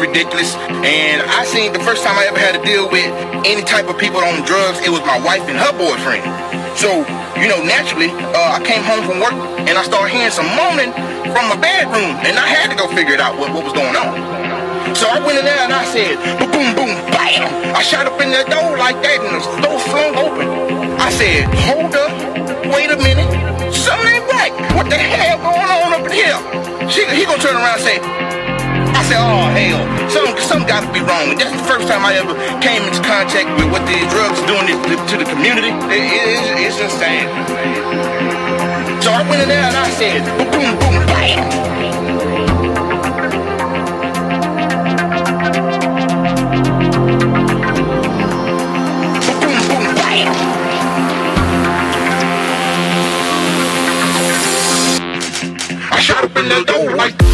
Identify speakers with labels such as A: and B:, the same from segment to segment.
A: ridiculous. And I seen the first time I ever had to deal with any type of people on drugs, it was my wife and her boyfriend. So, you know, naturally, uh, I came home from work and I started hearing some moaning from my bedroom, and I had to go figure it out what, what was going on. So I went in there and I said, boom, boom, bam. I shot up in that door like that and the door flung open. I said, hold up, wait a minute, something ain't right. What the hell going on up in here? She, he gonna turn around and say, I said, oh hell, something, something got to be wrong. That's the first time I ever came into contact with what these drugs doing to, to the community. It, it, it's insane. So I went in there and I said, boom, boom. Boom, boom, bam. I shot up in the door like.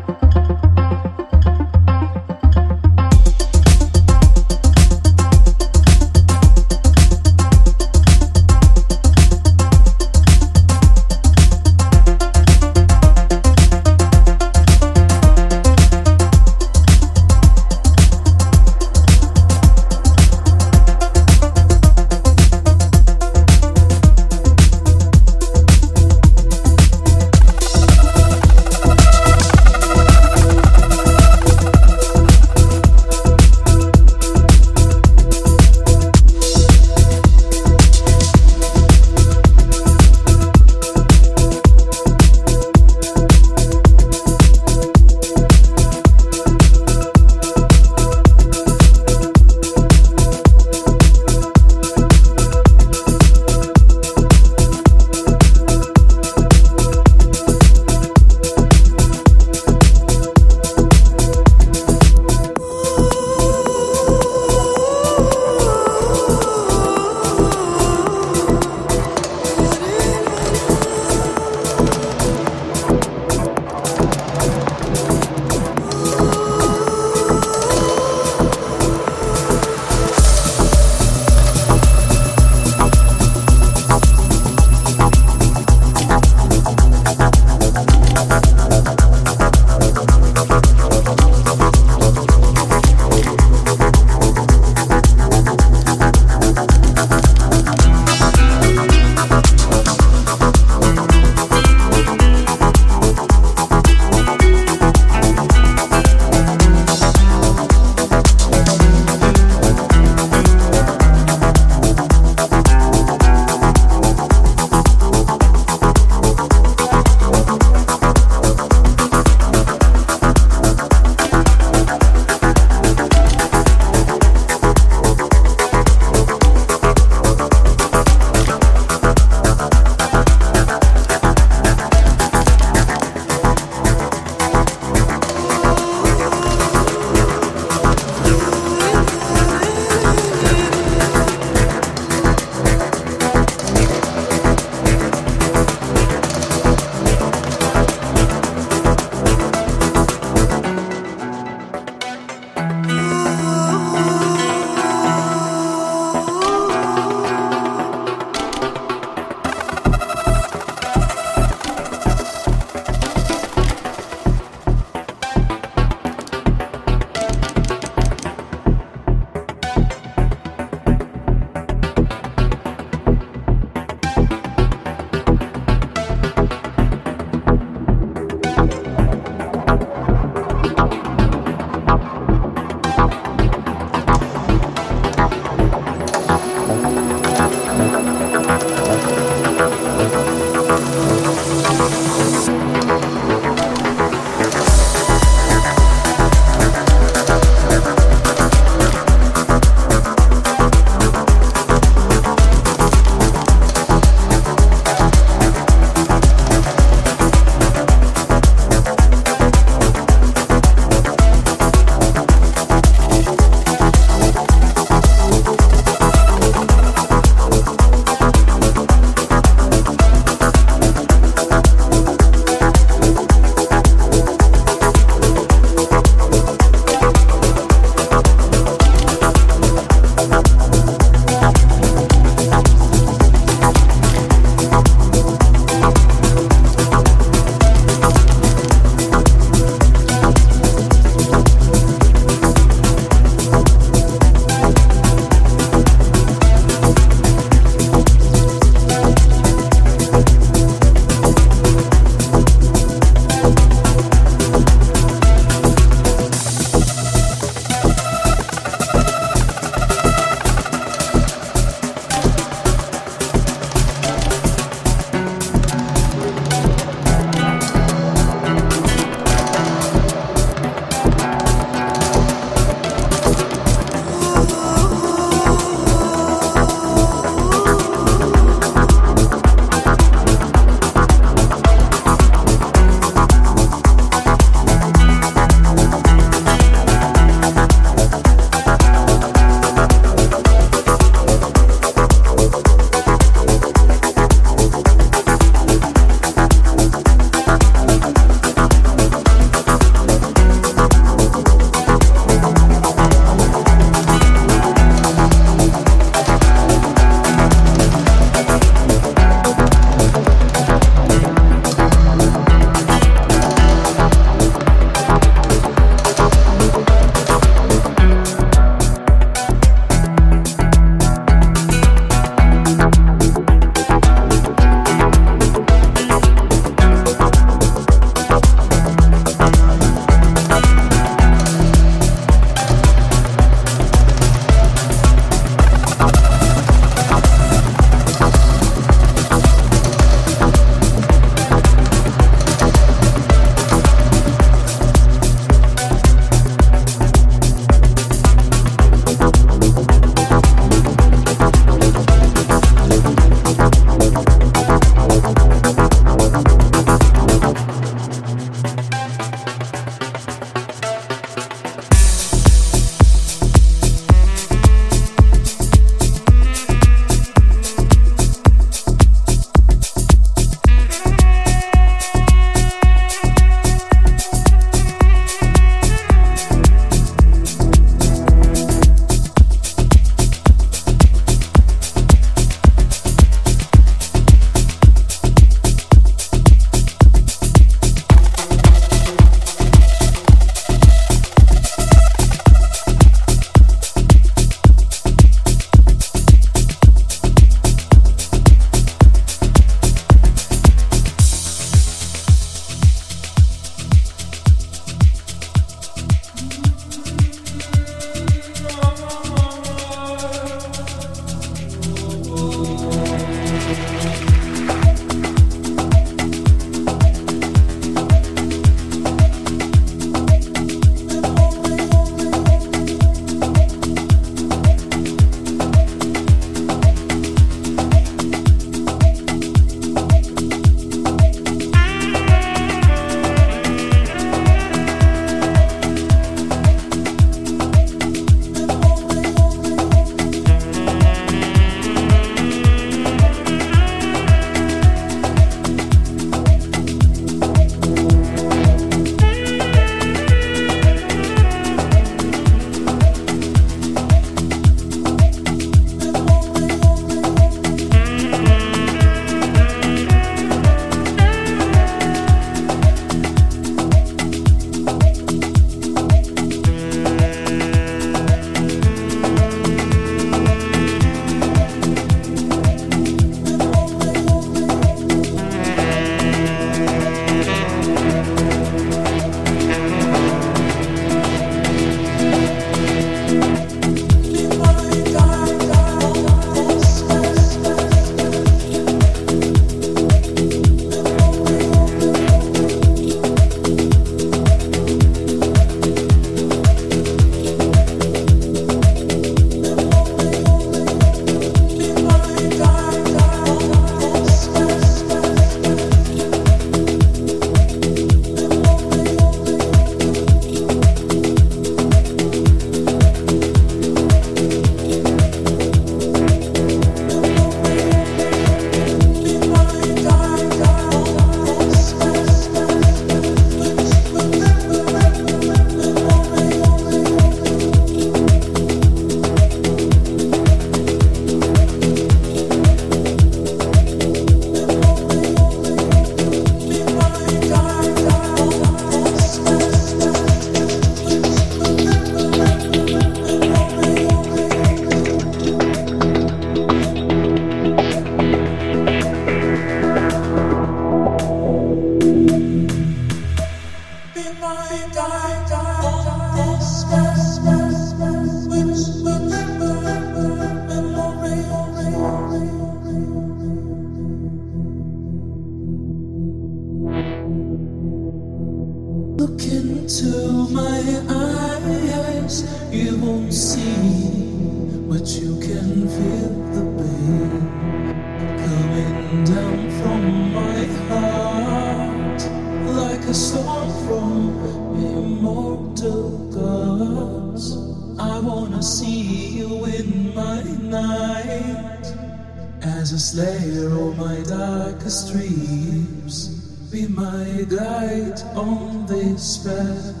B: Slayer of my darkest dreams, be my guide on this path,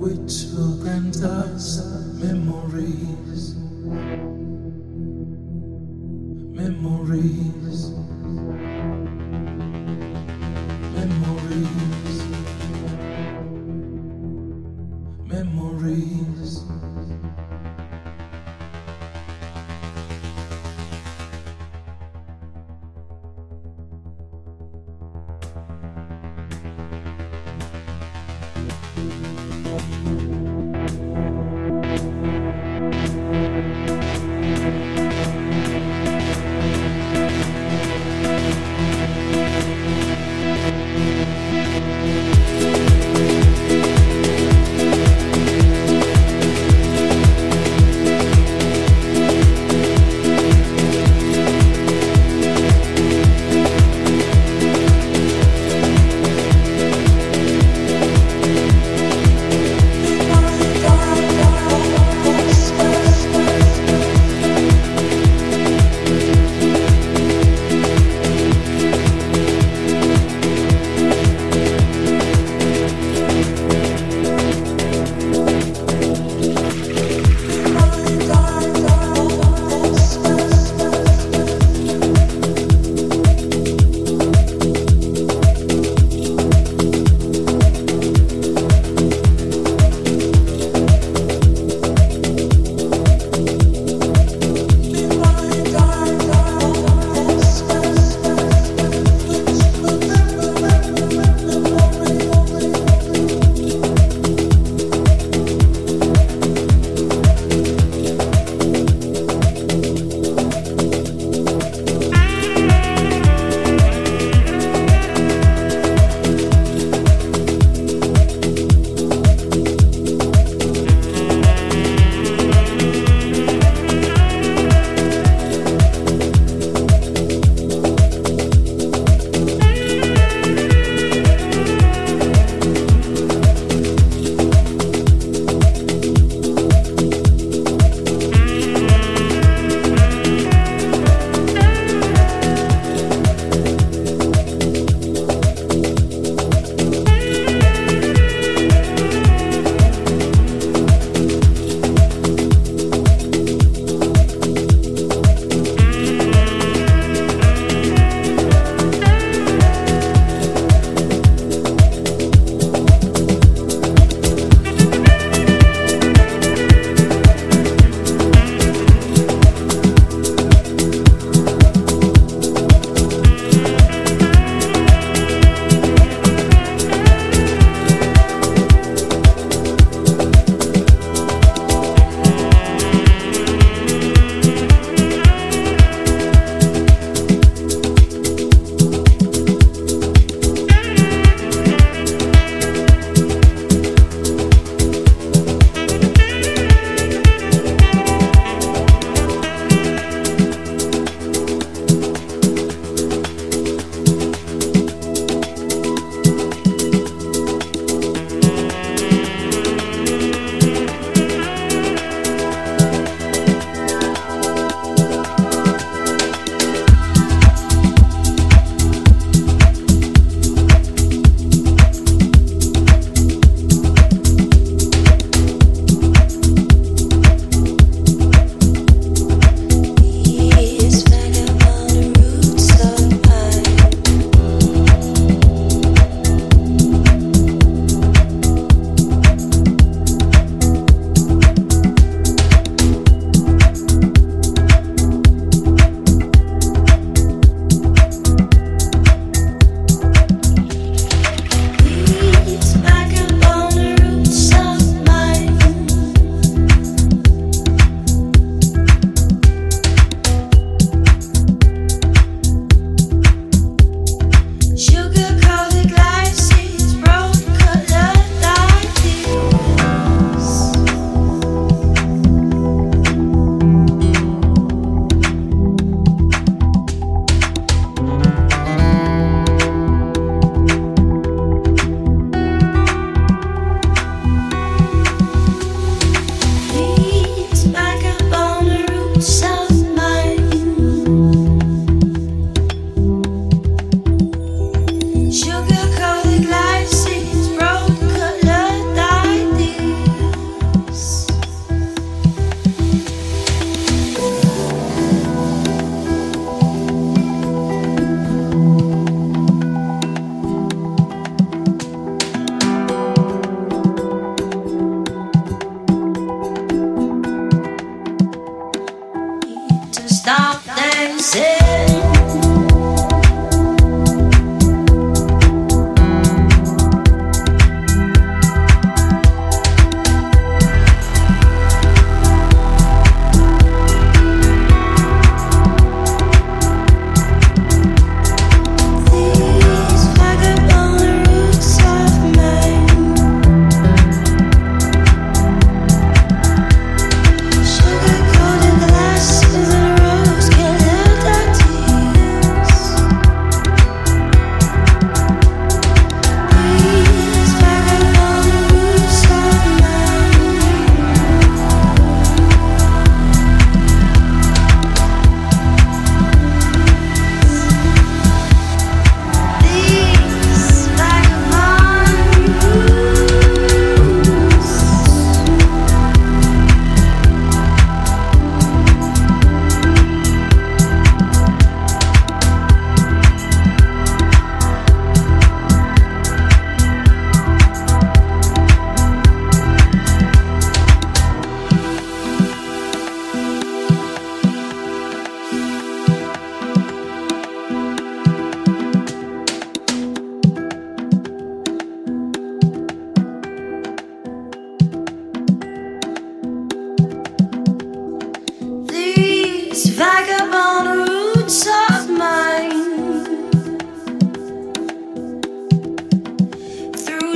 B: which will grant us memories, memories.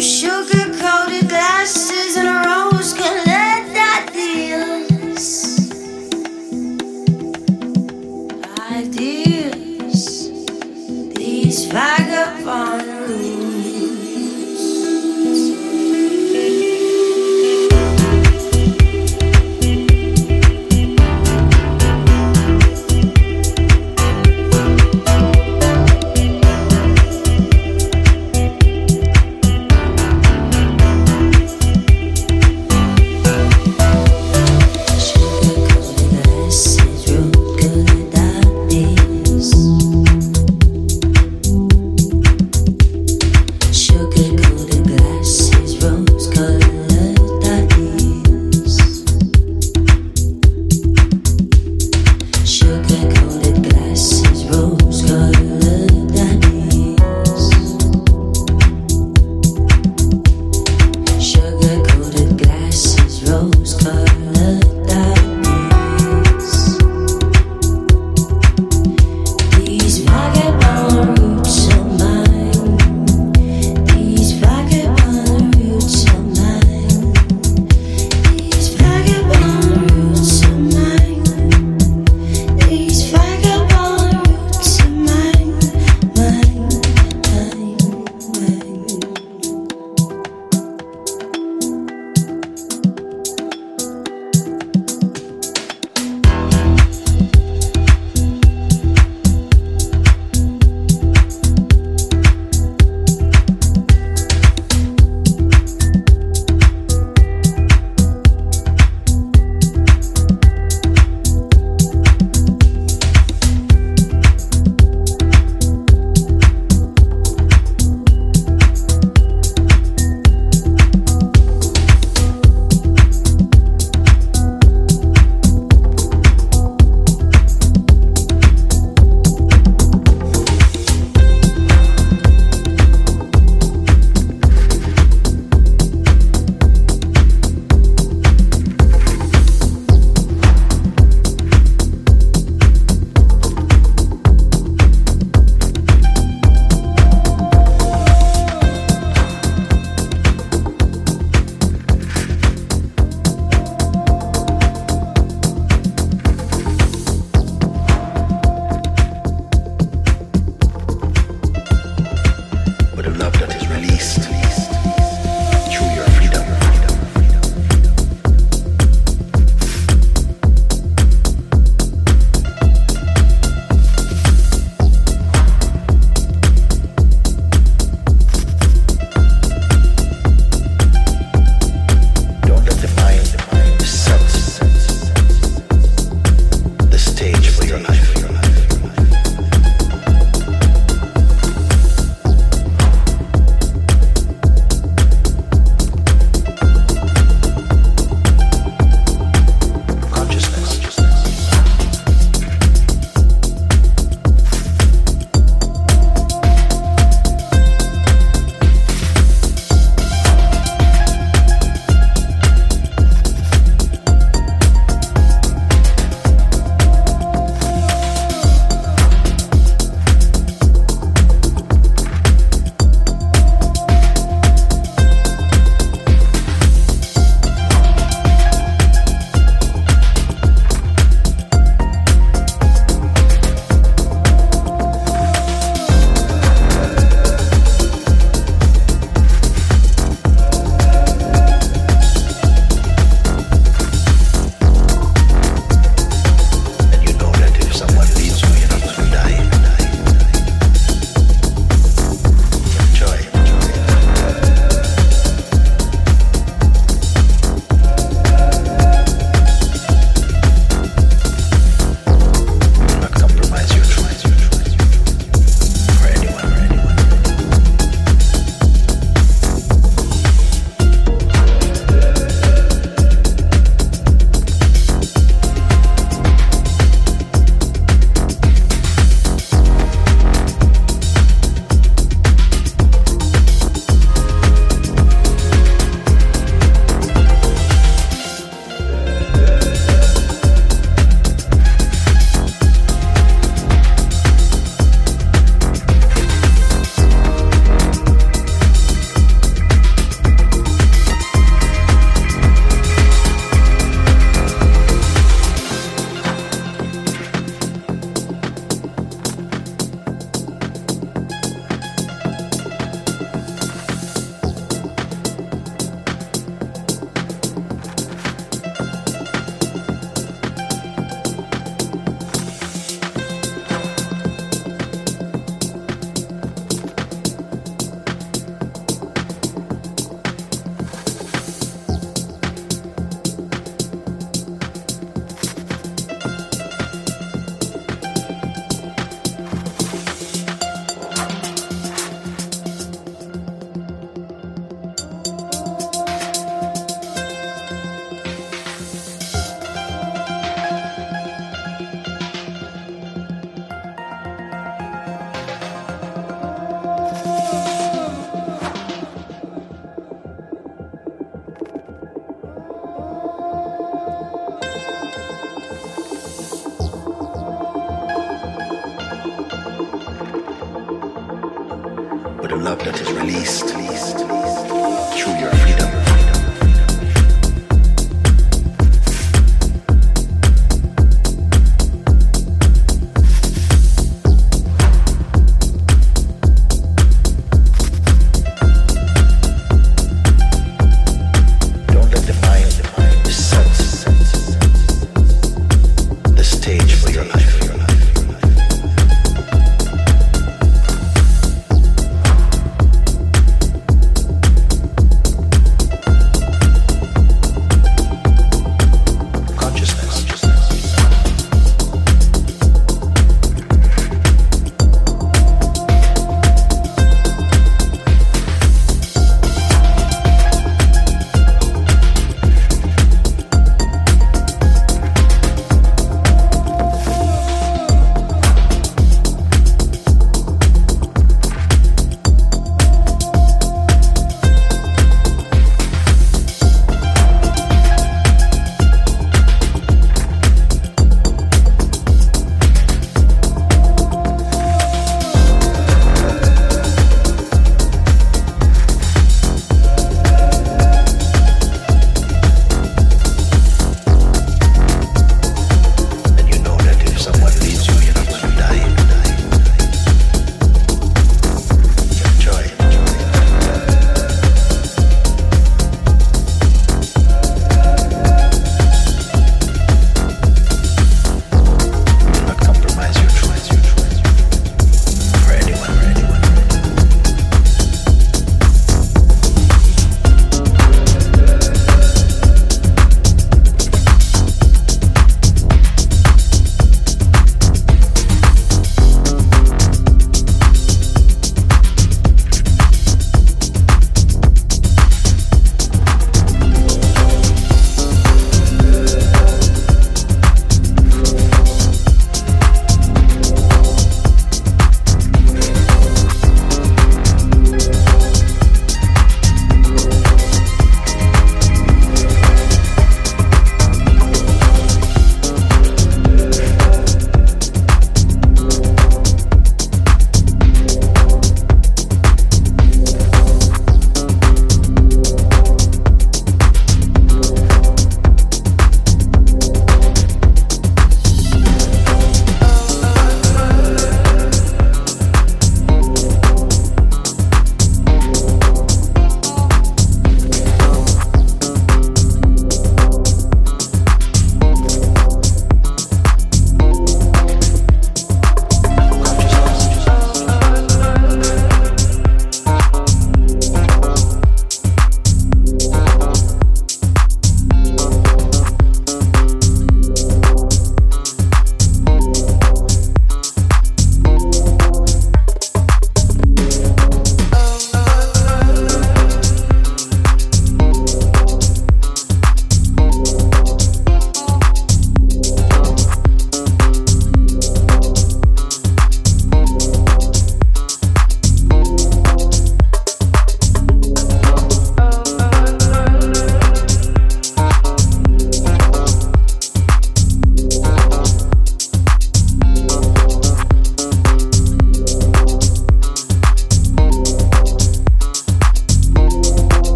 B: sugarcoat.